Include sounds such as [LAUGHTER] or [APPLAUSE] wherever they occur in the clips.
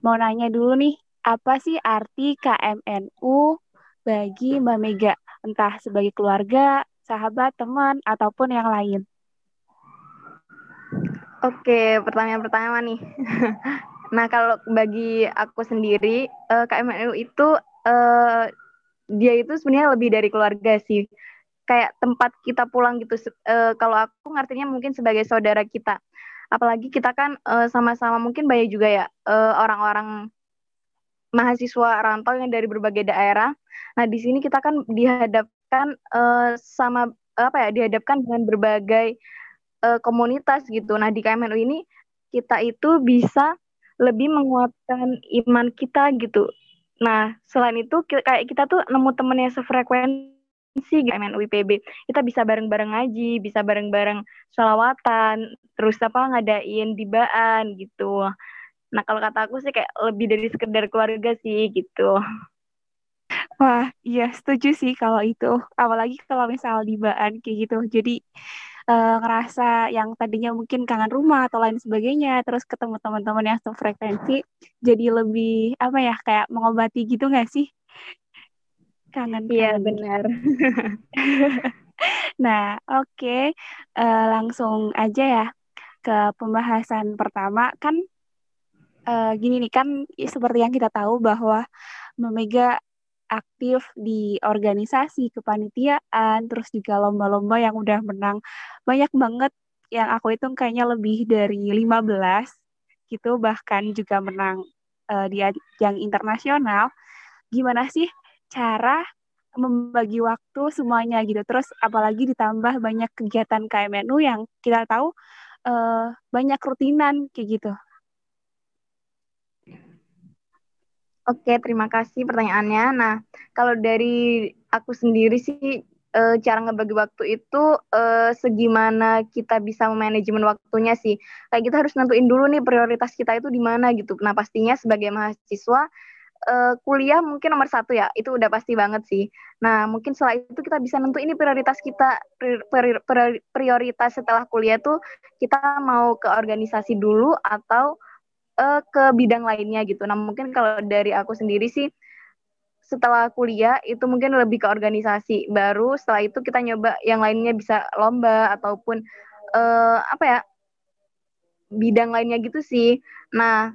mau nanya dulu nih, apa sih arti KMNU bagi Mbak Mega? Entah sebagai keluarga, sahabat, teman, ataupun yang lain. Oke, pertanyaan pertama nih. [LAUGHS] nah, kalau bagi aku sendiri, eh, KMNU itu uh, dia itu sebenarnya lebih dari keluarga sih. Kayak tempat kita pulang gitu. Uh, kalau aku ngartinya mungkin sebagai saudara kita. Apalagi kita kan sama-sama uh, mungkin banyak juga ya orang-orang uh, mahasiswa rantau yang dari berbagai daerah. Nah, di sini kita kan dihadapkan uh, sama apa ya? Dihadapkan dengan berbagai uh, komunitas gitu. Nah di KMNU ini kita itu bisa lebih menguatkan iman kita gitu. Nah selain itu kayak kita tuh nemu temen yang sefrekuensi KMNU IPB. Kita bisa bareng-bareng ngaji, bisa bareng-bareng sholawatan, terus apa ngadain dibaan gitu. Nah kalau kata aku sih kayak lebih dari sekedar keluarga sih gitu. Wah, iya setuju sih kalau itu. Apalagi kalau misal dibaan kayak gitu. Jadi uh, ngerasa yang tadinya mungkin kangen rumah atau lain sebagainya, terus ketemu teman-teman yang sefrekuensi, jadi lebih apa ya kayak mengobati gitu nggak sih? Kangen. Iya benar. [LAUGHS] nah oke, okay. uh, eh, langsung aja ya ke pembahasan pertama kan. Uh, gini nih kan seperti yang kita tahu bahwa Memega aktif di organisasi kepanitiaan terus juga lomba-lomba yang udah menang banyak banget yang aku hitung kayaknya lebih dari 15 gitu bahkan juga menang uh, di ajang internasional gimana sih cara membagi waktu semuanya gitu terus apalagi ditambah banyak kegiatan KMNU yang kita tahu uh, banyak rutinan kayak gitu Oke, terima kasih pertanyaannya. Nah, kalau dari aku sendiri sih e, cara ngebagi waktu itu e, segimana kita bisa memanajemen waktunya sih. Kayak kita harus nentuin dulu nih prioritas kita itu di mana gitu. Nah, pastinya sebagai mahasiswa e, kuliah mungkin nomor satu ya, itu udah pasti banget sih. Nah, mungkin setelah itu kita bisa nentuin ini prioritas kita, prioritas setelah kuliah tuh kita mau ke organisasi dulu atau uh, ke bidang lainnya gitu. Nah mungkin kalau dari aku sendiri sih setelah kuliah itu mungkin lebih ke organisasi. Baru setelah itu kita nyoba yang lainnya bisa lomba ataupun uh, apa ya bidang lainnya gitu sih. Nah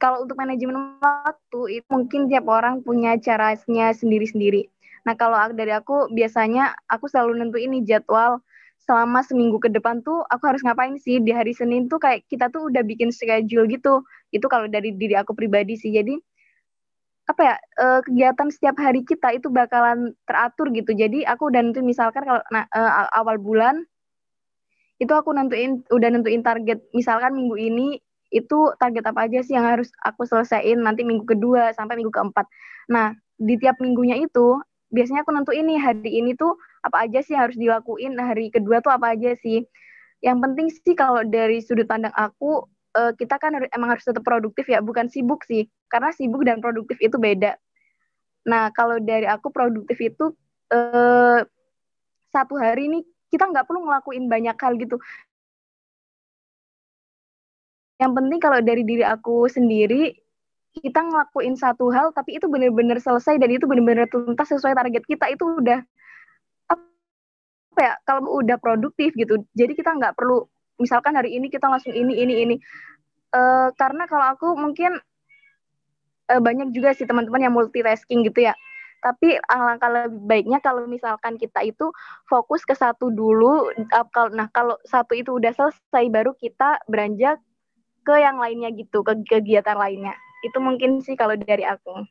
kalau untuk manajemen waktu itu mungkin tiap orang punya caranya sendiri-sendiri. Nah kalau dari aku biasanya aku selalu nentuin ini jadwal selama seminggu ke depan tuh aku harus ngapain sih? Di hari Senin tuh kayak kita tuh udah bikin schedule gitu. Itu kalau dari diri aku pribadi sih. Jadi apa ya uh, kegiatan setiap hari kita itu bakalan teratur gitu. Jadi aku udah nentuin misalkan kalau nah, uh, awal bulan itu aku nentuin udah nentuin target. Misalkan minggu ini itu target apa aja sih yang harus aku selesaiin nanti minggu kedua sampai minggu keempat? Nah di tiap minggunya itu biasanya aku nentuin nih hari ini tuh apa aja sih harus dilakuin hari kedua tuh apa aja sih? Yang penting sih kalau dari sudut pandang aku uh, kita kan emang harus tetap produktif ya bukan sibuk sih. Karena sibuk dan produktif itu beda. Nah kalau dari aku produktif itu uh, satu hari ini kita nggak perlu ngelakuin banyak hal gitu yang penting kalau dari diri aku sendiri kita ngelakuin satu hal tapi itu benar-benar selesai dan itu benar-benar tuntas sesuai target kita itu udah apa ya kalau udah produktif gitu. Jadi kita nggak perlu misalkan hari ini kita langsung ini ini ini. Uh, karena kalau aku mungkin uh, banyak juga sih teman-teman yang multitasking gitu ya. Tapi alangkah lebih baiknya kalau misalkan kita itu fokus ke satu dulu nah kalau satu itu udah selesai baru kita beranjak ke yang lainnya gitu ke kegiatan lainnya itu mungkin sih kalau dari aku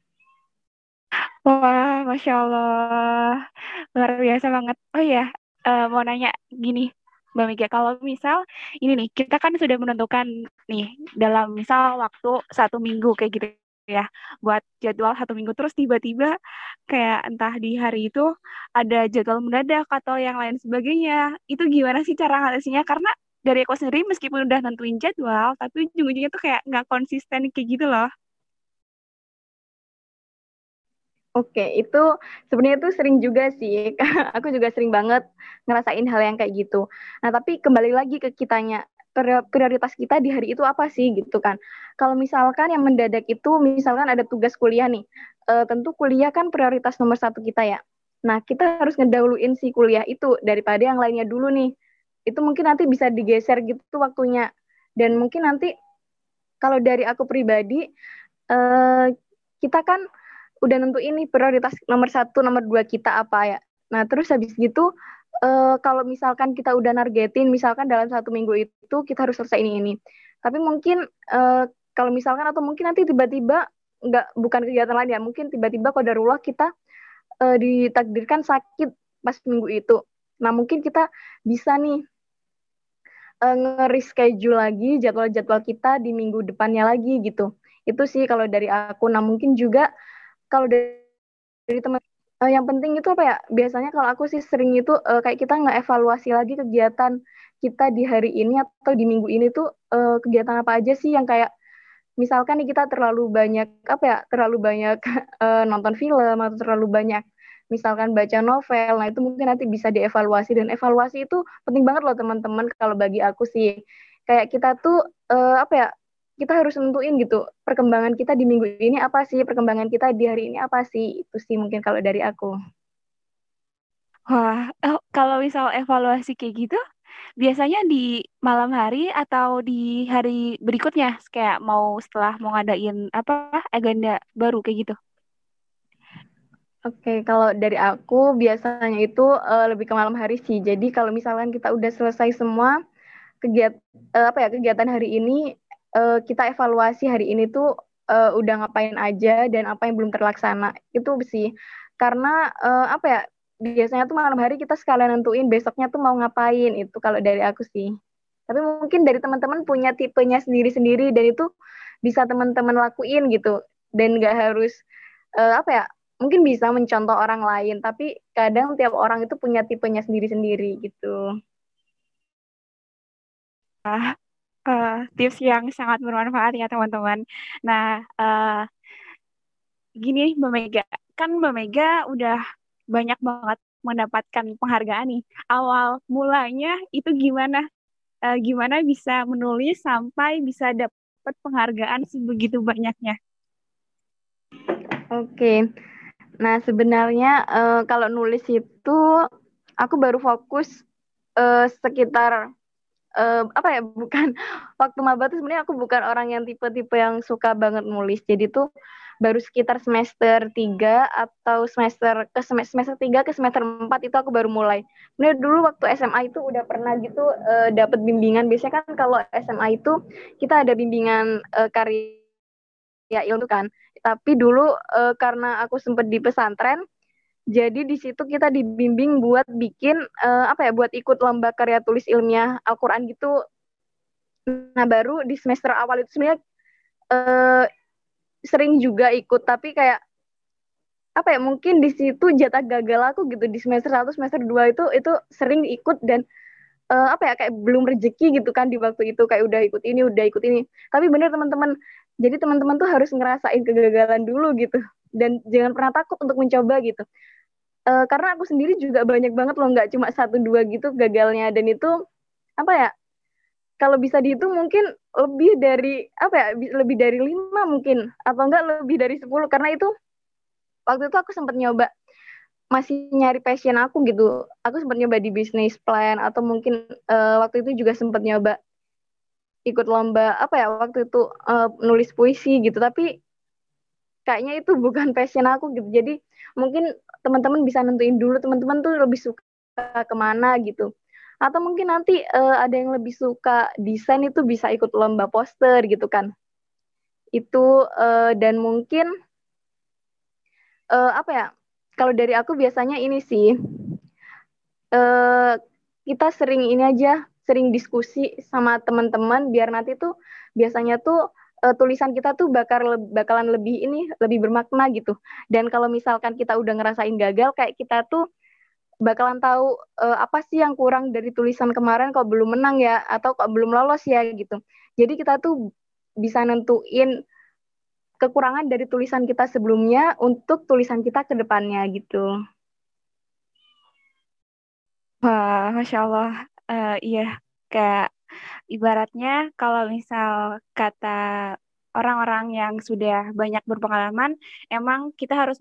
Wah, Masya Allah. Luar biasa banget. Oh ya, uh, mau nanya gini, Mbak Mega, kalau misal ini nih, kita kan sudah menentukan nih dalam misal waktu satu minggu kayak gitu ya, buat jadwal satu minggu terus tiba-tiba kayak entah di hari itu ada jadwal mendadak atau yang lain sebagainya. Itu gimana sih cara ngatasinya? Karena dari aku sendiri meskipun udah nentuin jadwal, tapi ujung-ujungnya tuh kayak nggak konsisten kayak gitu loh. Oke, itu sebenarnya itu sering juga sih. [LAUGHS] Aku juga sering banget ngerasain hal yang kayak gitu. Nah, tapi kembali lagi ke kitanya. prioritas kita di hari itu apa sih gitu kan. Kalau misalkan yang mendadak itu misalkan ada tugas kuliah nih, uh, tentu kuliah kan prioritas nomor satu kita ya. Nah kita harus ngedahuluin si kuliah itu daripada yang lainnya dulu nih. Itu mungkin nanti bisa digeser gitu waktunya. Dan mungkin nanti kalau dari aku pribadi, uh, kita kan udah nentuin nih prioritas nomor satu, nomor dua kita apa ya. Nah terus habis gitu uh, kalau misalkan kita udah nargetin misalkan dalam satu minggu itu kita harus selesai ini ini tapi mungkin uh, kalau misalkan atau mungkin nanti tiba-tiba nggak bukan kegiatan lain ya mungkin tiba-tiba kodarullah kita uh, ditakdirkan sakit pas minggu itu nah mungkin kita bisa nih uh, nge-reschedule lagi jadwal-jadwal kita di minggu depannya lagi gitu. Itu sih kalau dari aku. Nah mungkin juga kalau dari, dari teman uh, yang penting itu apa ya? Biasanya kalau aku sih sering itu uh, kayak kita nggak evaluasi lagi kegiatan kita di hari ini atau di minggu ini tuh uh, kegiatan apa aja sih yang kayak misalkan nih kita terlalu banyak apa ya terlalu banyak uh, [LAUGHS] nonton film atau terlalu banyak misalkan baca novel nah itu mungkin nanti bisa dievaluasi. Dan evaluasi itu penting banget loh teman-teman kalau bagi aku sih. Kayak kita tuh uh, apa ya kita harus nentuin gitu perkembangan kita di minggu ini apa sih perkembangan kita di hari ini apa sih itu sih mungkin kalau dari aku. Wah oh, kalau misal evaluasi kayak gitu biasanya di malam hari atau di hari berikutnya kayak mau setelah mau ngadain apa agenda baru kayak gitu Oke, okay, kalau dari aku biasanya itu uh, lebih ke malam hari sih. Jadi kalau misalkan kita udah selesai semua kegiatan uh, apa ya kegiatan hari ini uh, kita evaluasi hari ini tuh uh, udah ngapain aja dan apa yang belum terlaksana. Itu sih. Karena uh, apa ya biasanya tuh malam hari kita sekalian nentuin besoknya tuh mau ngapain. Itu kalau dari aku sih. Tapi mungkin dari teman-teman punya tipenya sendiri-sendiri dan itu bisa teman-teman lakuin gitu. Dan gak harus uh, apa ya mungkin bisa mencontoh orang lain tapi kadang tiap orang itu punya tipenya sendiri-sendiri gitu ah uh, tips yang sangat bermanfaat ya teman-teman. Nah, uh, gini Mbak Mega, kan Mbak Mega udah banyak banget mendapatkan penghargaan nih. Awal mulanya itu gimana? Uh, gimana bisa menulis sampai bisa dapat penghargaan sebegitu banyaknya? Oke. Nah, sebenarnya uh, kalau nulis itu aku baru fokus uh, sekitar uh, apa ya [LAUGHS] bukan waktu maba tuh sebenarnya aku bukan orang yang tipe-tipe yang suka banget nulis jadi tuh baru sekitar semester 3 atau semester ke semester 3 ke semester 4 itu aku baru mulai. Nah, dulu waktu SMA itu udah pernah gitu uh, dapat bimbingan. Biasanya kan kalau SMA itu kita ada bimbingan uh, karya ilmu kan. Tapi dulu uh, karena aku sempat di pesantren, jadi di situ kita dibimbing buat bikin uh, apa ya, buat ikut lomba karya tulis ilmiah Al-Qur'an gitu. Nah, baru di semester awal itu sebenarnya uh, sering juga ikut tapi kayak apa ya mungkin di situ jatah gagal aku gitu. Di semester 1 semester 2 itu itu sering ikut dan uh, apa ya kayak belum rezeki gitu kan di waktu itu. Kayak udah ikut ini udah ikut ini. Tapi bener teman-teman jadi teman-teman tuh harus ngerasain kegagalan dulu gitu. Dan jangan pernah takut untuk mencoba gitu. Uh, karena aku sendiri juga banyak banget loh nggak cuma satu dua gitu gagalnya. Dan itu apa ya kalau bisa dihitung mungkin lebih dari apa ya lebih dari lima mungkin. Atau enggak lebih dari sepuluh. Karena itu waktu itu aku sempat nyoba masih nyari passion aku gitu. Aku sempat nyoba di bisnis plan atau mungkin uh, waktu itu juga sempat nyoba ikut lomba apa ya waktu itu uh, nulis puisi gitu. Tapi kayaknya itu bukan passion aku gitu. Jadi mungkin teman-teman bisa nentuin dulu teman-teman tuh lebih suka ke mana gitu. Atau mungkin nanti uh, ada yang lebih suka desain itu bisa ikut lomba poster gitu kan. Itu uh, dan mungkin uh, apa ya kalau dari aku biasanya ini sih uh, kita sering ini aja sering diskusi sama teman-teman biar nanti tuh biasanya tuh uh, tulisan kita tuh bakal bakalan lebih ini lebih bermakna gitu. Dan kalau misalkan kita udah ngerasain gagal kayak kita tuh bakalan tahu uh, apa sih yang kurang dari tulisan kemarin kok belum menang ya atau kok belum lolos ya gitu. Jadi kita tuh bisa nentuin kekurangan dari tulisan kita sebelumnya untuk tulisan kita ke depannya gitu. Wah, masya Allah, uh, iya kayak Ibaratnya kalau misal kata orang-orang yang sudah banyak berpengalaman, emang kita harus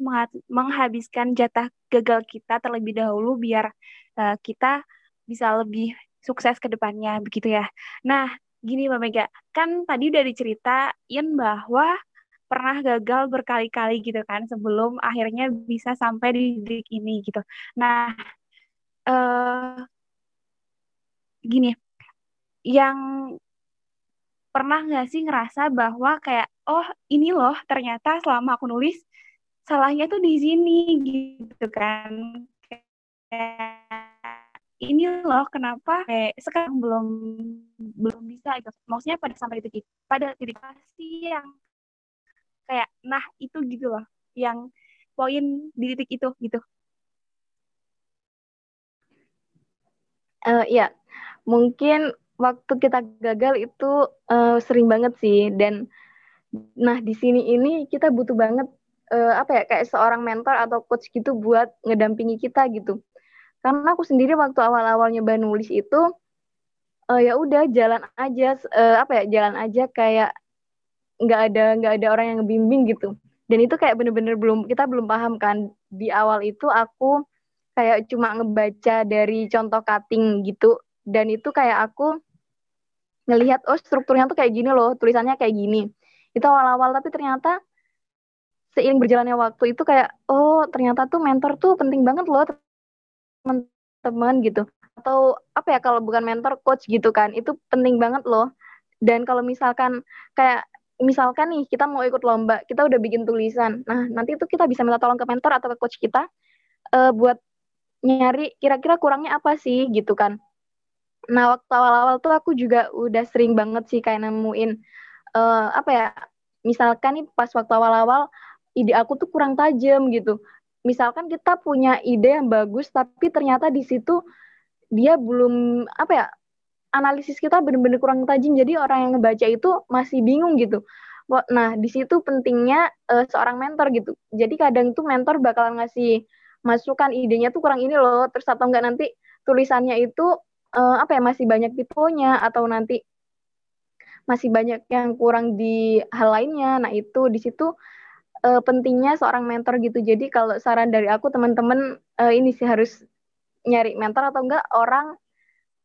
menghabiskan jatah gagal kita terlebih dahulu biar uh, kita bisa lebih sukses ke depannya begitu ya. Nah, gini Mbak Mega, kan tadi udah diceritain bahwa pernah gagal berkali-kali gitu kan sebelum akhirnya bisa sampai di titik ini gitu. Nah, uh, gini, yang pernah nggak sih ngerasa bahwa kayak oh ini loh ternyata selama aku nulis salahnya tuh di sini gitu kan. Kayak ini loh kenapa kayak sekarang belum belum bisa gitu. Maksudnya pada sampai titik pada titik pasti yang kayak nah itu gitu loh yang poin di titik itu gitu. Uh, ya mungkin waktu kita gagal itu uh, sering banget sih. Dan nah di sini ini kita butuh banget uh, apa ya kayak seorang mentor atau coach gitu buat ngedampingi kita gitu. Karena aku sendiri waktu awal-awal nyoba nulis itu uh, ya udah jalan aja uh, apa ya jalan aja kayak nggak ada nggak ada orang yang ngebimbing gitu. Dan itu kayak bener-bener belum kita belum paham kan. Di awal itu aku kayak cuma ngebaca dari contoh cutting gitu dan itu kayak aku ngelihat oh strukturnya tuh kayak gini loh tulisannya kayak gini. Itu awal-awal tapi ternyata seiring berjalannya waktu itu kayak oh ternyata tuh mentor tuh penting banget loh teman-teman gitu. Atau apa ya kalau bukan mentor coach gitu kan itu penting banget loh. Dan kalau misalkan kayak misalkan nih kita mau ikut lomba kita udah bikin tulisan nah nanti itu kita bisa minta tolong ke mentor atau ke coach kita uh, buat nyari kira-kira kurangnya apa sih gitu kan Nah, waktu awal-awal tuh aku juga udah sering banget sih kayak nemuin uh, apa ya? Misalkan nih pas waktu awal-awal ide aku tuh kurang tajam gitu. Misalkan kita punya ide yang bagus tapi ternyata di situ dia belum apa ya? Analisis kita benar-benar kurang tajam jadi orang yang ngebaca itu masih bingung gitu. Nah, di situ pentingnya uh, seorang mentor gitu. Jadi kadang tuh mentor bakalan ngasih masukan idenya tuh kurang ini loh, terus atau enggak nanti tulisannya itu uh, apa ya masih banyak tipunya atau nanti masih banyak yang kurang di hal lainnya. Nah, itu di situ uh, pentingnya seorang mentor gitu. Jadi kalau saran dari aku teman-teman uh, ini sih harus nyari mentor atau enggak orang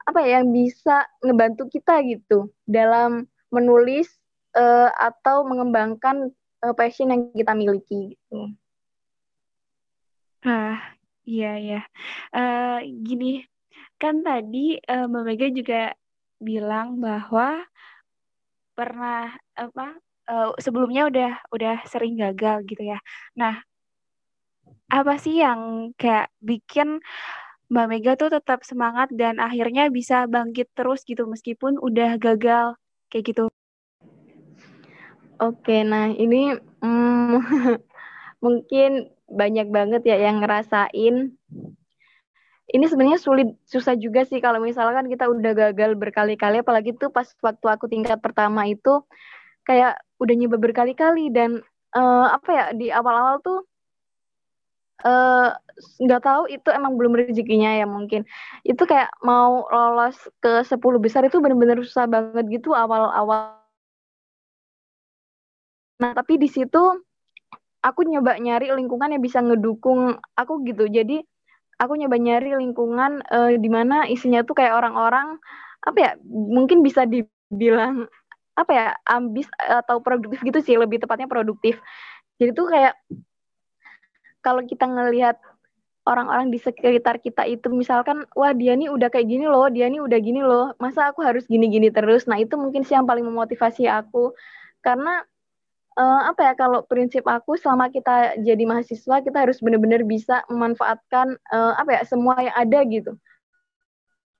apa ya yang bisa ngebantu kita gitu dalam menulis uh, atau mengembangkan uh, passion yang kita miliki gitu. Ah, iya ya. Uh, gini, kan tadi uh, Mbak Mega juga bilang bahwa pernah apa uh, sebelumnya udah udah sering gagal gitu ya. Nah, apa sih yang kayak bikin Mbak Mega tuh tetap semangat dan akhirnya bisa bangkit terus gitu meskipun udah gagal kayak gitu? Oke, nah ini hmm, [LAUGHS] mungkin banyak banget ya yang ngerasain ini sebenarnya sulit susah juga sih kalau misalkan kita udah gagal berkali-kali apalagi tuh pas waktu aku tingkat pertama itu kayak udah nyoba berkali-kali dan uh, apa ya di awal-awal tuh eh, nggak uh, tahu itu emang belum rezekinya ya mungkin. Itu kayak mau lolos ke 10 besar itu bener-bener susah banget gitu awal-awal. Nah tapi di situ aku nyoba nyari lingkungan yang bisa ngedukung aku gitu. Jadi aku nyoba nyari lingkungan uh, di mana isinya tuh kayak orang-orang apa ya mungkin bisa dibilang apa ya ambis atau produktif gitu sih lebih tepatnya produktif. Jadi tuh kayak kalau kita ngelihat orang-orang di sekitar kita itu misalkan wah dia nih udah kayak gini loh dia nih udah gini loh masa aku harus gini-gini terus? Nah itu mungkin sih yang paling memotivasi aku. Karena uh, apa ya kalau prinsip aku selama kita jadi mahasiswa kita harus benar-benar bisa memanfaatkan uh, apa ya semua yang ada gitu.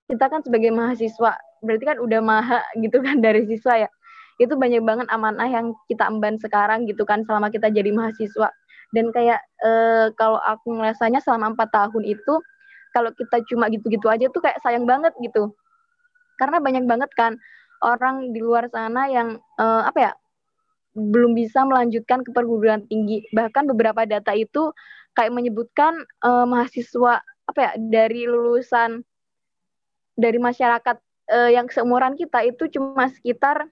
Kita kan sebagai mahasiswa berarti kan udah maha [LAUGHS] gitu kan dari siswa ya. Itu banyak banget amanah yang kita emban sekarang gitu kan selama kita jadi mahasiswa. Dan kayak uh, kalau aku ngerasanya selama empat tahun itu kalau kita cuma gitu-gitu aja tuh kayak sayang banget gitu. Karena banyak banget kan orang di luar sana yang uh, apa ya belum bisa melanjutkan ke perguruan tinggi. Bahkan beberapa data itu kayak menyebutkan uh, mahasiswa apa ya dari lulusan dari masyarakat uh, yang seumuran kita itu cuma sekitar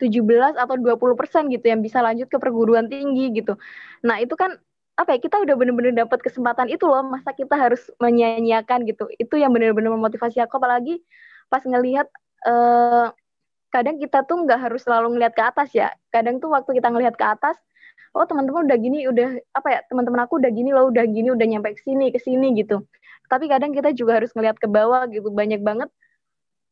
17 atau 20 persen gitu yang bisa lanjut ke perguruan tinggi gitu. Nah itu kan apa ya kita udah bener-bener dapat kesempatan itu loh masa kita harus menyanyiakan gitu itu yang bener-bener memotivasi aku apalagi pas ngelihat uh, kadang kita tuh nggak harus selalu ngelihat ke atas ya kadang tuh waktu kita ngelihat ke atas oh teman-teman udah gini udah apa ya teman-teman aku udah gini loh udah gini udah nyampe ke sini ke sini gitu tapi kadang kita juga harus ngelihat ke bawah gitu banyak banget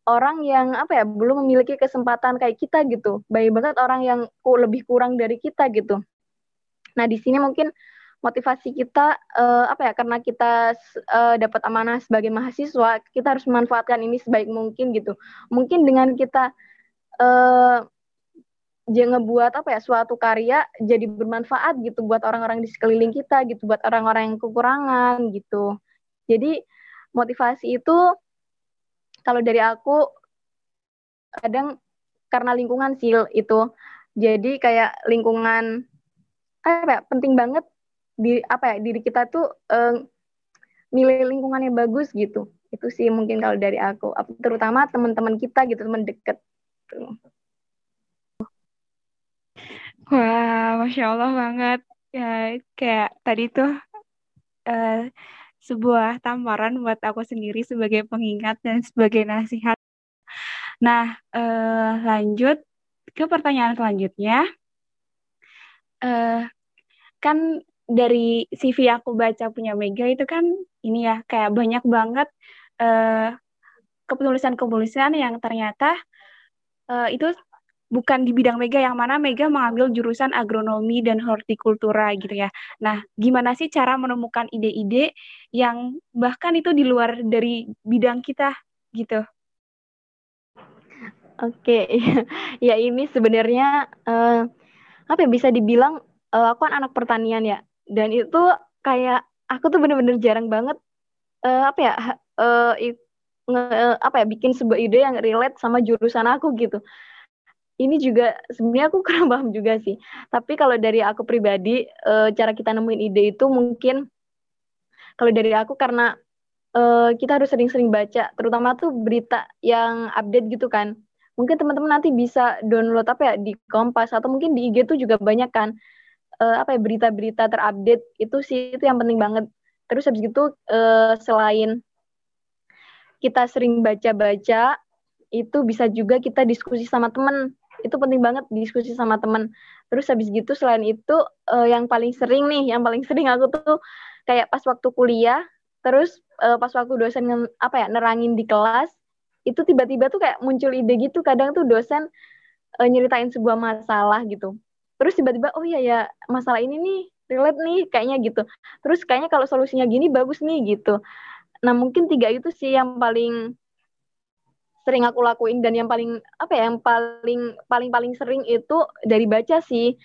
orang yang apa ya belum memiliki kesempatan kayak kita gitu. Banyak banget orang yang lebih kurang dari kita gitu. Nah, di sini mungkin motivasi kita uh, apa ya karena kita uh, dapat amanah sebagai mahasiswa, kita harus memanfaatkan ini sebaik mungkin gitu. Mungkin dengan kita jangan ngebuat apa ya suatu karya jadi bermanfaat gitu buat orang-orang di sekeliling kita gitu, buat orang-orang yang kekurangan gitu. Jadi motivasi itu kalau dari aku kadang karena lingkungan sih itu. Jadi kayak lingkungan apa ya, penting banget di apa ya diri kita tuh eh, milih lingkungan yang bagus gitu. Itu sih mungkin kalau dari aku terutama teman-teman kita gitu teman deket Wah, masya Allah banget ya kayak tadi tuh uh, sebuah tamparan buat aku sendiri sebagai pengingat dan sebagai nasihat. Nah, eh, lanjut ke pertanyaan selanjutnya. Eh, kan dari CV aku baca punya Mega itu kan ini ya kayak banyak banget eh, kepenulisan-kepenulisan yang ternyata eh, itu bukan di bidang Mega yang mana Mega mengambil jurusan agronomi dan hortikultura gitu ya. Nah, gimana sih cara menemukan ide-ide yang bahkan itu di luar dari bidang kita gitu? Oke, [LAUGHS] ya ini sebenarnya uh, apa ya bisa dibilang uh, aku kan anak pertanian ya, dan itu kayak aku tuh bener-bener jarang banget uh, apa ya uh, nge, apa ya bikin sebuah ide yang relate sama jurusan aku gitu ini juga sebenarnya aku [LAUGHS] kurang paham juga sih. Tapi kalau dari aku pribadi, e, cara kita nemuin ide itu mungkin kalau dari aku karena e, kita harus sering-sering baca, terutama tuh berita yang update gitu kan. Mungkin teman-teman nanti bisa download apa ya di Kompas atau mungkin di IG tuh juga banyak kan e, apa ya berita-berita terupdate itu sih itu yang penting banget. Terus habis gitu e, selain kita sering baca-baca itu bisa juga kita diskusi sama teman itu penting banget diskusi sama teman terus habis gitu selain itu uh, yang paling sering nih yang paling sering aku tuh kayak pas waktu kuliah terus uh, pas waktu dosen apa ya nerangin di kelas itu tiba-tiba tuh kayak muncul ide gitu. Kadang tuh dosen uh, nyeritain sebuah masalah gitu. Terus tiba-tiba oh iya ya masalah ini nih relate nih kayaknya gitu. Terus kayaknya kalau solusinya gini bagus nih gitu nah mungkin tiga itu sih yang paling sering aku lakuin dan yang paling apa ya yang paling paling paling sering itu dari baca sih.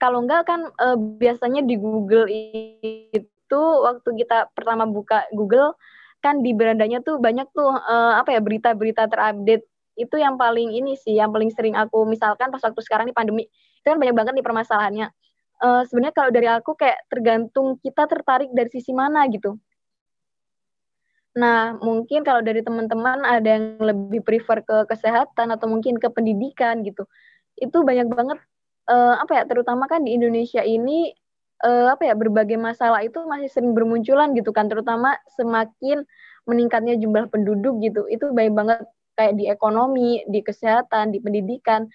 Kalau enggak kan uh, biasanya di Google itu waktu kita pertama buka Google kan di berandanya tuh banyak tuh uh, apa ya berita-berita terupdate. Itu yang paling ini sih yang paling sering aku misalkan pas waktu sekarang di pandemi. Itu kan banyak banget nih permasalahannya. Uh, sebenarnya kalau dari aku kayak tergantung kita tertarik dari sisi mana gitu Nah, mungkin kalau dari teman-teman ada yang lebih prefer ke kesehatan atau mungkin ke pendidikan gitu. Itu banyak banget uh, apa ya, terutama kan di Indonesia ini uh, apa ya, berbagai masalah itu masih sering bermunculan gitu kan, terutama semakin meningkatnya jumlah penduduk gitu. Itu banyak banget kayak di ekonomi, di kesehatan, di pendidikan.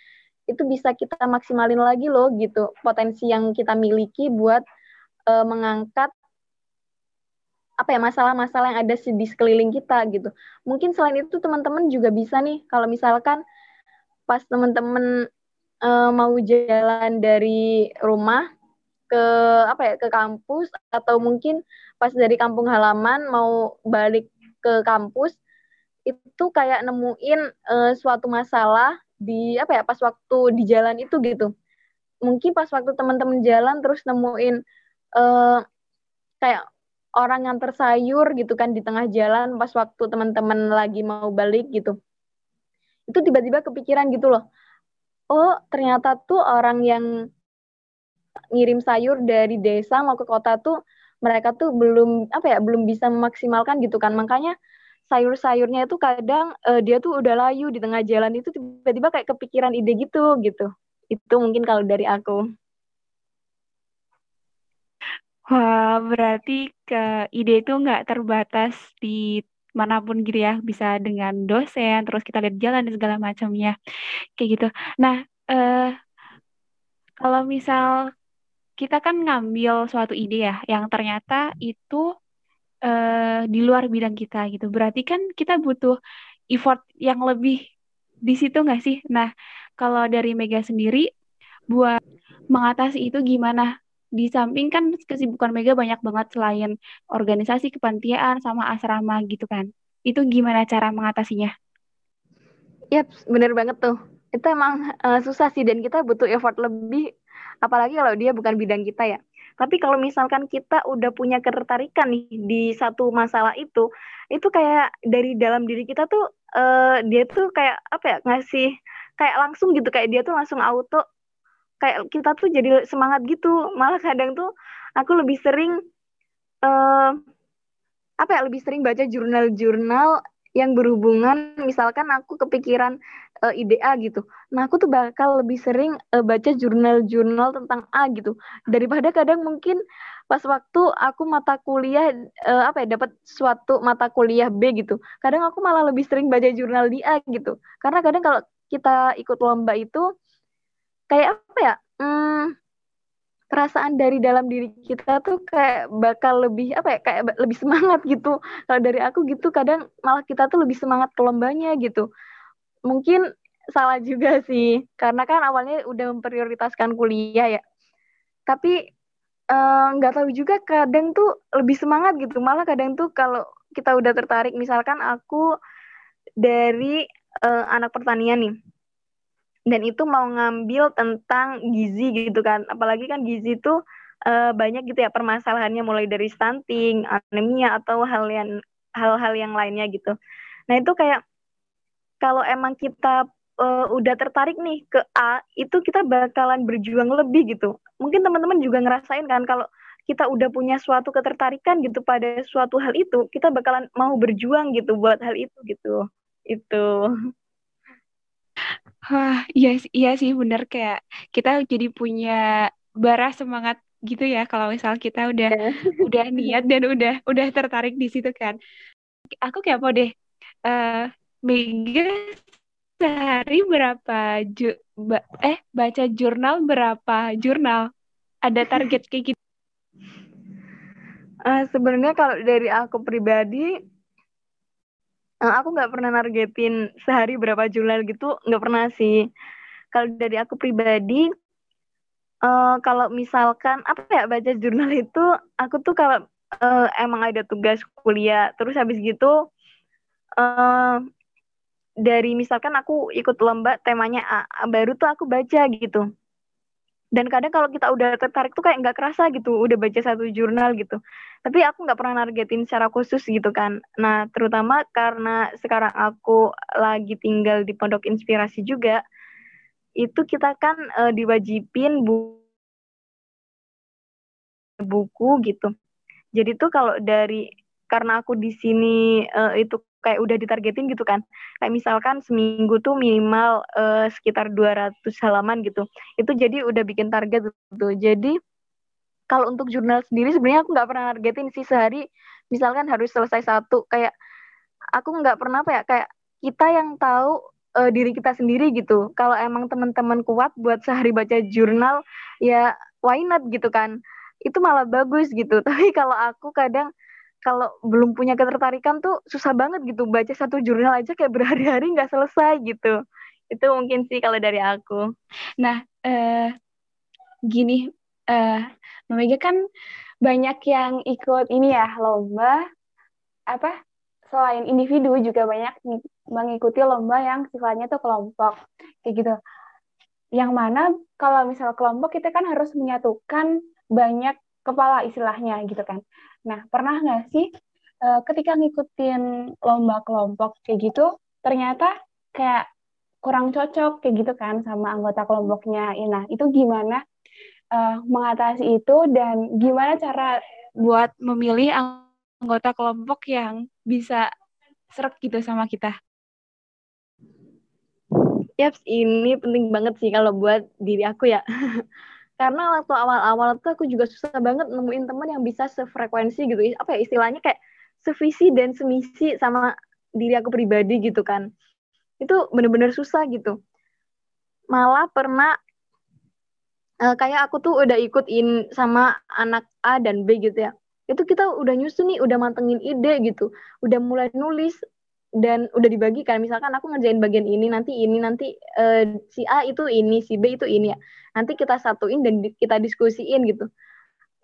Itu bisa kita maksimalin lagi loh gitu, potensi yang kita miliki buat uh, mengangkat apa ya masalah-masalah yang ada di sekeliling kita gitu. Mungkin selain itu teman-teman juga bisa nih kalau misalkan pas teman-teman uh, mau jalan dari rumah ke apa ya ke kampus atau mungkin pas dari kampung halaman mau balik ke kampus itu kayak nemuin uh, suatu masalah di apa ya pas waktu di jalan itu gitu. Mungkin pas waktu teman-teman jalan terus nemuin uh, kayak orang yang tersayur gitu kan di tengah jalan pas waktu teman-teman lagi mau balik gitu. Itu tiba-tiba kepikiran gitu loh. Oh, ternyata tuh orang yang ngirim sayur dari desa mau ke kota tuh mereka tuh belum apa ya belum bisa memaksimalkan gitu kan makanya sayur-sayurnya itu kadang uh, dia tuh udah layu di tengah jalan itu tiba-tiba kayak kepikiran ide gitu gitu itu mungkin kalau dari aku Wah, berarti ke ide itu nggak terbatas di mana pun gitu ya, bisa dengan dosen, terus kita lihat jalan dan segala macamnya, kayak gitu. Nah, eh, kalau misal kita kan ngambil suatu ide ya, yang ternyata itu uh, di luar bidang kita gitu. Berarti kan kita butuh effort yang lebih di situ nggak sih? Nah, kalau dari Mega sendiri buat mengatasi itu gimana? Di samping kan kesibukan Mega banyak banget selain organisasi kepanitiaan sama asrama gitu kan. Itu gimana cara mengatasinya? Yap, bener banget tuh. Itu emang uh, susah sih dan kita butuh effort lebih apalagi kalau dia bukan bidang kita ya. Tapi kalau misalkan kita udah punya ketertarikan nih di satu masalah itu, itu kayak dari dalam diri kita tuh uh, dia tuh kayak apa ya ngasih kayak langsung gitu kayak dia tuh langsung auto kayak kita tuh jadi semangat gitu. Malah kadang tuh aku lebih sering uh, apa ya lebih sering baca jurnal-jurnal yang berhubungan misalkan aku kepikiran uh, ide A gitu. Nah, aku tuh bakal lebih sering uh, baca jurnal-jurnal tentang A gitu daripada kadang mungkin pas waktu aku mata kuliah uh, apa ya dapat suatu mata kuliah B gitu. Kadang aku malah lebih sering baca jurnal di A gitu. Karena kadang kalau kita ikut lomba itu kayak apa ya? Hmm, perasaan dari dalam diri kita tuh kayak bakal lebih apa ya kayak lebih semangat gitu. Kalau dari aku gitu kadang malah kita tuh lebih semangat ke lombanya gitu. Mungkin salah juga sih karena kan awalnya udah memprioritaskan kuliah ya. Tapi eh, nggak uh, tahu juga kadang tuh lebih semangat gitu. Malah kadang tuh kalau kita udah tertarik misalkan aku dari uh, anak pertanian nih dan itu mau ngambil tentang gizi gitu kan. Apalagi kan gizi itu uh, banyak gitu ya permasalahannya mulai dari stunting anemia atau hal yang hal-hal yang lainnya gitu. Nah itu kayak kalau emang kita uh, udah tertarik nih ke A itu kita bakalan berjuang lebih gitu. Mungkin teman-teman juga ngerasain kan kalau kita udah punya suatu ketertarikan gitu pada suatu hal itu kita bakalan mau berjuang gitu buat hal itu gitu. Itu Wah, iya, iya sih bener kayak kita jadi punya bara semangat gitu ya kalau misal kita udah yeah. udah niat dan udah udah tertarik di situ kan. Aku kayak apa deh. Uh, Mega sehari berapa ju ba eh baca jurnal berapa jurnal? Ada target kayak gitu? Uh, sebenarnya kalau dari aku pribadi aku nggak pernah nargetin sehari berapa jurnal gitu nggak pernah sih. Kalau dari aku pribadi uh, kalau misalkan apa ya baca jurnal itu aku tuh kalau uh, emang ada tugas kuliah terus habis gitu uh, dari misalkan aku ikut lomba temanya A, baru tuh aku baca gitu dan kadang kalau kita udah tertarik tuh kayak nggak kerasa gitu udah baca satu jurnal gitu. Tapi aku nggak pernah nargetin secara khusus gitu kan. Nah terutama karena sekarang aku lagi tinggal di pondok inspirasi juga itu kita kan uh, diwajibin bu buku gitu. Jadi tuh kalau dari karena aku di sini uh, itu kayak udah ditargetin gitu kan. Kayak misalkan seminggu tuh minimal uh, sekitar 200 halaman gitu. Itu jadi udah bikin target gitu. Jadi kalau untuk jurnal sendiri sebenarnya aku nggak pernah targetin sih sehari misalkan harus selesai satu kayak aku nggak pernah apa ya kayak kita yang tahu uh, diri kita sendiri gitu. Kalau emang teman-teman kuat buat sehari baca jurnal ya why not gitu kan. Itu malah bagus gitu. [LAUGHS] Tapi kalau aku kadang kalau belum punya ketertarikan tuh susah banget gitu baca satu jurnal aja kayak berhari-hari nggak selesai gitu. Itu mungkin sih kalau dari aku. Nah uh, gini uh, Mega kan banyak yang ikut ini ya lomba apa selain individu juga banyak mengikuti lomba yang sifatnya tuh kelompok kayak gitu. Yang mana kalau misal kelompok kita kan harus menyatukan banyak kepala istilahnya gitu kan Nah, pernah nggak sih uh, ketika ngikutin lomba kelompok kayak gitu, ternyata kayak kurang cocok kayak gitu kan sama anggota kelompoknya. Ya, nah, itu gimana uh, mengatasi itu dan gimana cara buat memilih anggota kelompok yang bisa serak gitu sama kita. Yaps, ini penting banget sih kalau buat diri aku ya. [LAUGHS] Karena waktu awal-awal tuh aku juga susah banget nemuin teman yang bisa sefrekuensi gitu. Apa ya istilahnya kayak sevisi dan semisi sama diri aku pribadi gitu kan. Itu bener-bener susah gitu. Malah pernah uh, kayak aku tuh udah ikutin sama anak A dan B gitu ya. Itu kita udah nyusun nih, udah mantengin ide gitu. Udah mulai nulis dan udah dibagikan misalkan aku ngerjain bagian ini nanti ini nanti uh, si A itu ini si B itu ini ya. Nanti kita satuin dan di, kita diskusiin gitu.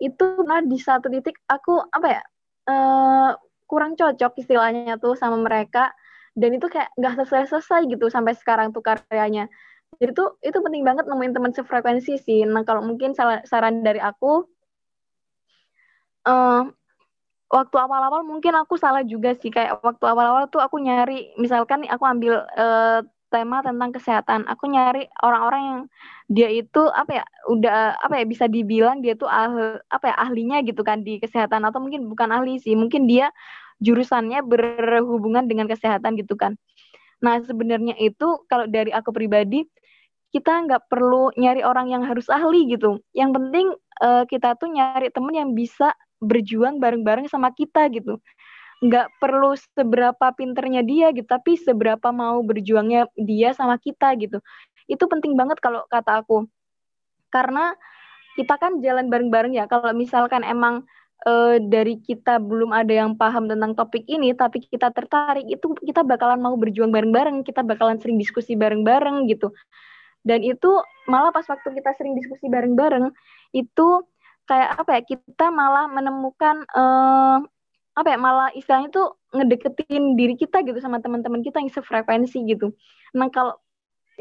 Itu nah di satu titik aku apa ya uh, kurang cocok istilahnya tuh sama mereka. Dan itu kayak nggak selesai selesai gitu sampai sekarang tuh karyanya. Jadi tuh itu penting banget nemuin teman sefrekuensi sih. Nah kalau mungkin saran dari aku uh, waktu awal-awal mungkin aku salah juga sih. Kayak waktu awal-awal tuh aku nyari misalkan aku ambil uh, tema tentang kesehatan. Aku nyari orang-orang yang dia itu apa ya udah apa ya bisa dibilang dia tuh ah, apa ya ahlinya gitu kan di kesehatan. Atau mungkin bukan ahli sih mungkin dia jurusannya berhubungan dengan kesehatan gitu kan. Nah sebenarnya itu kalau dari aku pribadi kita nggak perlu nyari orang yang harus ahli gitu. Yang penting uh, kita tuh nyari temen yang bisa berjuang bareng-bareng sama kita gitu. Nggak perlu seberapa pinternya dia gitu tapi seberapa mau berjuangnya dia sama kita gitu. Itu penting banget kalau kata aku. Karena kita kan jalan bareng-bareng ya. Kalau misalkan emang e, dari kita belum ada yang paham tentang topik ini tapi kita tertarik itu kita bakalan mau berjuang bareng-bareng. Kita bakalan sering diskusi bareng-bareng gitu. Dan itu malah pas waktu kita sering diskusi bareng-bareng itu kayak apa ya kita malah menemukan uh, apa ya malah istilahnya tuh ngedeketin diri kita gitu sama teman-teman kita yang sefrekuensi gitu. Nah kalau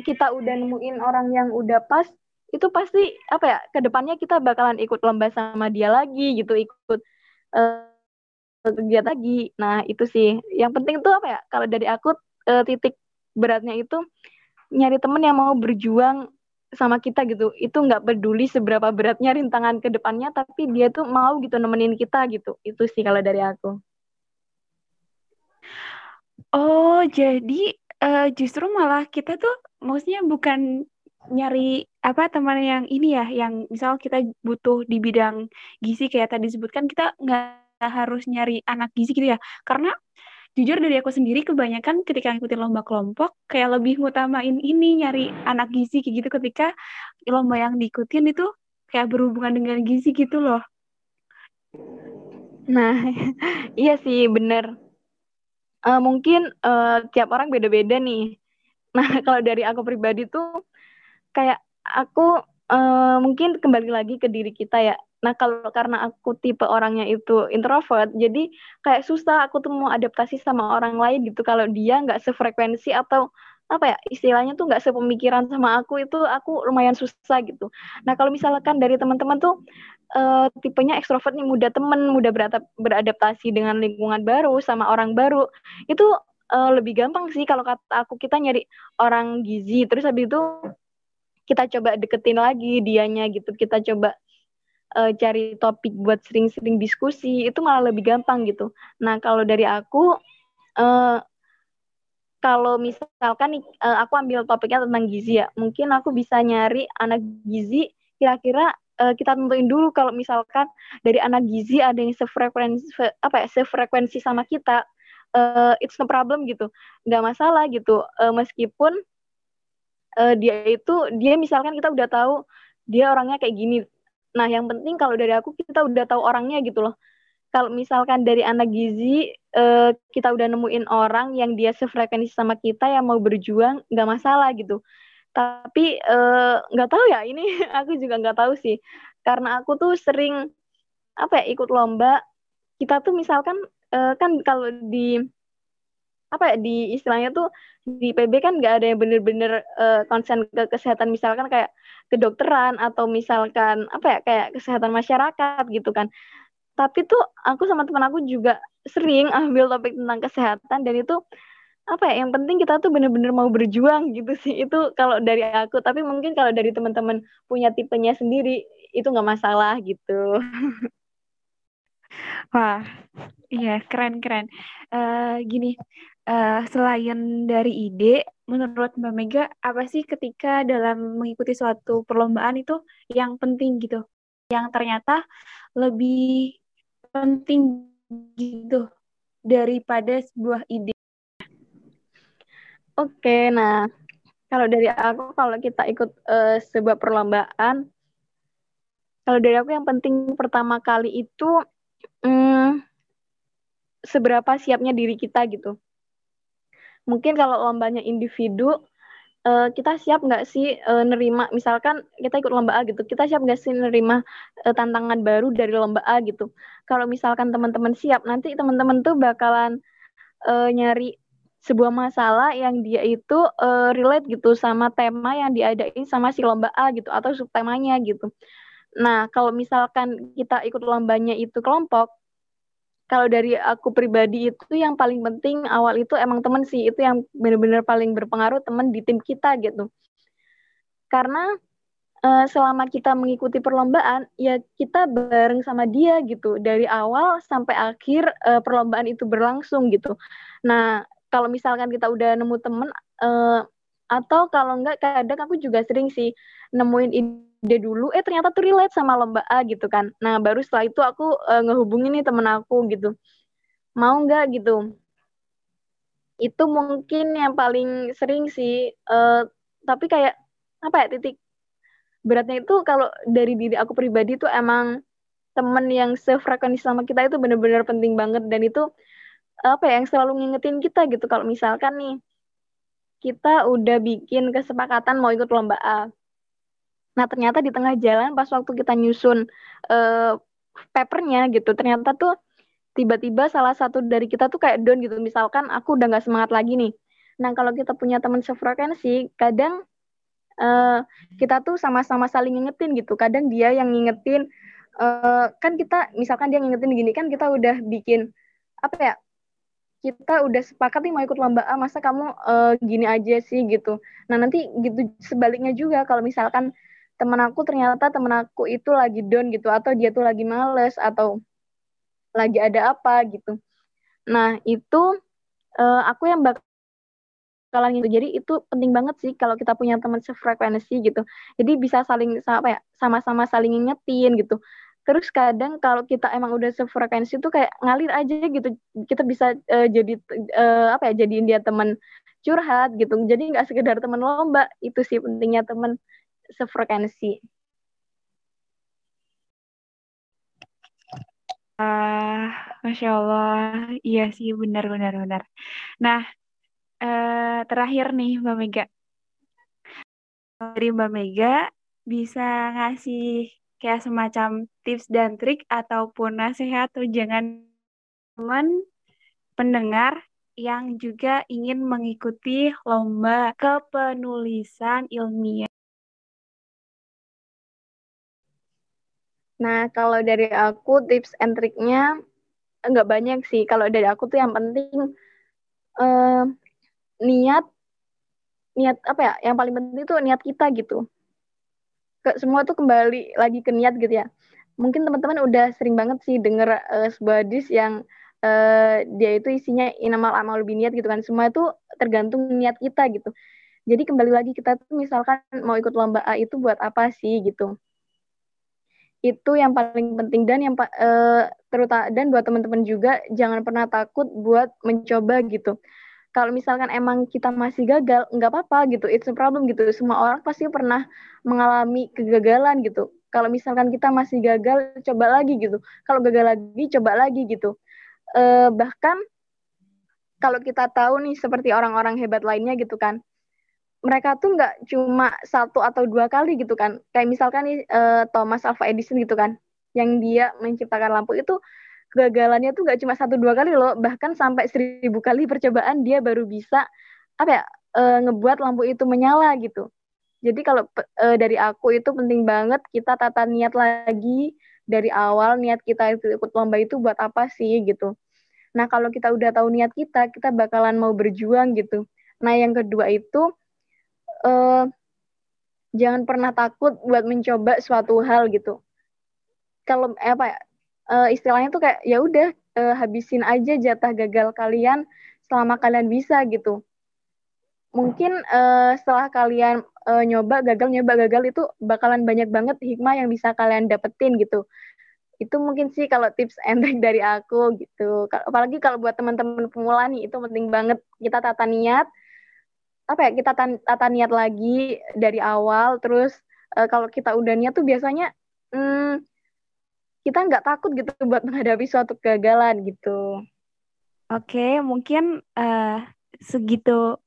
kita udah nemuin orang yang udah pas itu pasti apa ya ke depannya kita bakalan ikut lomba sama dia lagi gitu ikut uh, kegiatan lagi. Nah itu sih yang penting tuh apa ya kalau dari aku uh, titik beratnya itu nyari temen yang mau berjuang sama kita gitu. Itu nggak peduli seberapa beratnya rintangan ke depannya tapi dia tuh mau gitu nemenin kita gitu. Itu sih kalau dari aku. Oh jadi uh, justru malah kita tuh maksudnya bukan nyari apa teman yang ini ya yang misal kita butuh di bidang gizi kayak tadi disebutkan kita nggak harus nyari anak gizi gitu ya. Karena jujur dari aku sendiri kebanyakan ketika ngikutin lomba kelompok kayak lebih ngutamain ini nyari anak gizi kayak gitu ketika lomba yang diikutin itu kayak berhubungan dengan gizi gitu loh. Nah, [LAUGHS] iya sih bener. Uh, mungkin uh, tiap orang beda-beda nih. Nah, [LAUGHS] kalau dari aku pribadi tuh kayak aku uh, mungkin kembali lagi ke diri kita ya Nah, kalau karena aku tipe orangnya itu introvert, jadi kayak susah aku tuh mau adaptasi sama orang lain gitu. Kalau dia nggak sefrekuensi atau apa ya istilahnya tuh nggak sepemikiran sama aku itu aku lumayan susah gitu. Nah, kalau misalkan dari teman-teman tuh uh, tipenya ekstrovert nih mudah temen, mudah beradaptasi dengan lingkungan baru sama orang baru, itu uh, lebih gampang sih kalau kata aku kita nyari orang gizi terus habis itu kita coba deketin lagi dianya gitu. Kita coba uh, cari topik buat sering-sering diskusi itu malah lebih gampang gitu. Nah kalau dari aku uh, kalau misalkan uh, aku ambil topiknya tentang gizi ya, mungkin aku bisa nyari anak gizi kira-kira kita tentuin dulu kalau misalkan dari anak gizi ada yang sefrekuensi apa ya sefrekuensi sama kita, uh, it's no problem gitu, nggak masalah gitu. Uh, meskipun uh, dia itu dia misalkan kita udah tahu dia orangnya kayak gini Nah, yang penting kalau dari aku kita udah tahu orangnya gitu loh. Kalau misalkan dari anak gizi uh, kita udah nemuin orang yang dia sefrekuensi sama kita yang mau berjuang, nggak masalah gitu. Tapi eh, nggak uh, tahu ya, ini [LAUGHS] aku juga nggak tahu sih. Karena aku tuh sering apa ya ikut lomba. Kita tuh misalkan uh, kan kalau di apa ya di istilahnya tuh di PB kan nggak ada yang bener-bener uh, konsen ke kesehatan misalkan kayak kedokteran atau misalkan apa ya kayak kesehatan masyarakat gitu kan. Tapi tuh aku sama teman aku juga sering [LAUGHS] ambil topik tentang kesehatan dan itu apa ya yang penting kita tuh bener-bener mau berjuang gitu sih. Itu kalau dari aku tapi mungkin kalau dari teman-teman punya tipenya sendiri itu nggak masalah gitu. [LAUGHS] Wah Iya, keren-keren. Uh, gini, uh, selain dari ide, menurut Mbak Mega, apa sih ketika dalam mengikuti suatu perlombaan itu yang penting gitu? Yang ternyata lebih penting gitu daripada sebuah ide. Oke, nah kalau dari aku kalau kita ikut uh, sebuah perlombaan, kalau dari aku yang penting pertama kali itu hmm, seberapa siapnya diri kita gitu. Mungkin kalau lombanya individu, uh, kita siap nggak sih uh, nerima, misalkan kita ikut lomba A gitu, kita siap nggak sih nerima uh, tantangan baru dari lomba A gitu. Kalau misalkan teman-teman siap, nanti teman-teman tuh bakalan uh, nyari sebuah masalah yang dia itu uh, relate gitu sama tema yang diadain sama si lomba A gitu atau subtemanya gitu. Nah, kalau misalkan kita ikut lombanya itu kelompok, kalau dari aku pribadi itu yang paling penting awal itu emang temen sih. Itu yang benar-benar paling berpengaruh temen di tim kita gitu. Karena uh, selama kita mengikuti perlombaan ya kita bareng sama dia gitu. Dari awal sampai akhir uh, perlombaan itu berlangsung gitu. Nah kalau misalkan kita udah nemu temen uh, atau kalau enggak kadang aku juga sering sih nemuin ide dulu eh ternyata tuh relate sama lomba A gitu kan. Nah baru setelah itu aku uh, ngehubungin nih temen aku gitu. Mau nggak gitu? Itu mungkin yang paling sering sih uh, tapi kayak apa ya titik beratnya itu kalau dari diri aku pribadi tuh emang temen yang sefrekuensi sama kita itu benar-benar penting banget. Dan itu apa ya yang selalu ngingetin kita gitu. Kalau misalkan nih kita udah bikin kesepakatan mau ikut lomba A Nah ternyata di tengah jalan pas waktu kita nyusun uh, papernya gitu, ternyata tuh tiba-tiba salah satu dari kita tuh kayak down gitu. Misalkan aku udah nggak semangat lagi nih. Nah kalau kita punya teman sefrekuensi, kadang uh, kita tuh sama-sama saling ngingetin gitu. Kadang dia yang ngingetin, uh, kan kita misalkan dia ngingetin gini kan kita udah bikin apa ya? Kita udah sepakat nih mau ikut lomba A, masa kamu uh, gini aja sih gitu. Nah nanti gitu sebaliknya juga kalau misalkan temen aku ternyata temen aku itu lagi down gitu atau dia tuh lagi males atau lagi ada apa gitu. Nah itu uh, aku yang bakalan itu jadi itu penting banget sih kalau kita punya teman sefrekuensi gitu. Jadi bisa saling apa ya sama-sama saling ngingetin gitu. Terus kadang kalau kita emang udah sefrekuensi itu kayak ngalir aja gitu. Kita bisa uh, jadi uh, apa ya jadiin dia teman curhat gitu. Jadi nggak sekedar teman lomba itu sih pentingnya teman sefrekuensi. Uh, Masya Allah, iya sih benar-benar benar. Nah, uh, terakhir nih Mbak Mega. Dari Mbak Mega bisa ngasih kayak semacam tips dan trik ataupun nasihat atau jangan teman pendengar yang juga ingin mengikuti lomba kepenulisan ilmiah. Nah, kalau dari aku tips and triknya nggak banyak sih. Kalau dari aku tuh yang penting uh, niat, niat apa ya? Yang paling penting itu niat kita gitu. Ke, semua tuh kembali lagi ke niat gitu ya. Mungkin teman-teman udah sering banget sih denger uh, sebuah hadis yang uh, dia itu isinya inamal amal niat gitu kan. Semua itu tergantung niat kita gitu. Jadi kembali lagi kita tuh misalkan mau ikut lomba A itu buat apa sih gitu itu yang paling penting. Dan yang uh, terutama dan buat teman-teman juga jangan pernah takut buat mencoba gitu. Kalau misalkan emang kita masih gagal nggak apa-apa gitu. It's a problem gitu. Semua orang pasti pernah mengalami kegagalan gitu. Kalau misalkan kita masih gagal coba lagi gitu. Kalau gagal lagi coba lagi gitu. Uh, bahkan kalau kita tahu nih seperti orang-orang hebat lainnya gitu kan mereka tuh nggak cuma satu atau dua kali gitu kan. Kayak misalkan nih uh, Thomas Alva Edison gitu kan yang dia menciptakan lampu itu kegagalannya tuh nggak cuma satu dua kali loh. Bahkan sampai seribu kali percobaan dia baru bisa apa ya uh, ngebuat lampu itu menyala gitu. Jadi kalau uh, dari aku itu penting banget kita tata niat lagi dari awal niat kita ikut lomba itu buat apa sih gitu. Nah kalau kita udah tahu niat kita kita bakalan mau berjuang gitu. Nah yang kedua itu uh, jangan pernah takut buat mencoba suatu hal gitu. Kalau eh, apa ya uh, istilahnya tuh kayak ya udah uh, habisin aja jatah gagal kalian selama kalian bisa gitu. Mungkin uh, setelah kalian uh, nyoba gagal nyoba gagal itu bakalan banyak banget hikmah yang bisa kalian dapetin gitu. Itu mungkin sih kalau tips and trick dari aku gitu. Apalagi kalau buat teman-teman pemula nih itu penting banget kita tata niat. Apa ya kita tata niat lagi dari awal terus uh, kalau kita udah niat tuh biasanya hmm, kita nggak takut gitu [LAUGHS] buat menghadapi suatu kegagalan gitu. Oke, mungkin uh, segitu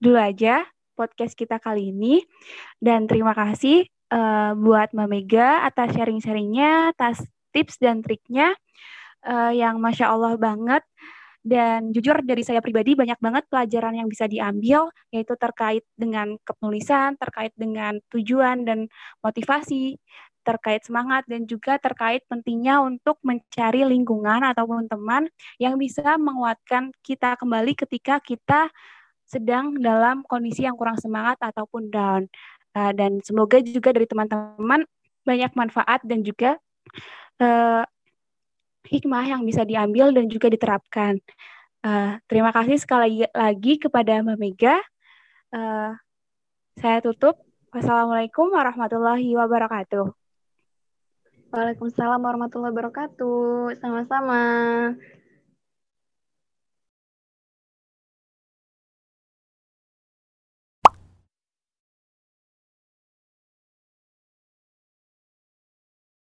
dulu aja podcast kita kali ini. Dan terima kasih uh, buat Mbak Mega atas sharing-sharingnya, atas tips dan triknya uh, yang Masya Allah banget. Dan jujur dari saya pribadi banyak banget pelajaran yang bisa diambil, yaitu terkait dengan kepenulisan, terkait dengan tujuan dan motivasi, terkait semangat dan juga terkait pentingnya untuk mencari lingkungan ataupun teman yang bisa menguatkan kita kembali ketika kita sedang dalam kondisi yang kurang semangat ataupun down. Uh, dan semoga juga dari teman-teman banyak manfaat dan juga uh, hikmah yang bisa diambil dan juga diterapkan. Uh, terima kasih sekali lagi kepada Mbak Mega. Uh, saya tutup. Wassalamualaikum warahmatullahi wabarakatuh. Waalaikumsalam warahmatullahi wabarakatuh. Sama-sama.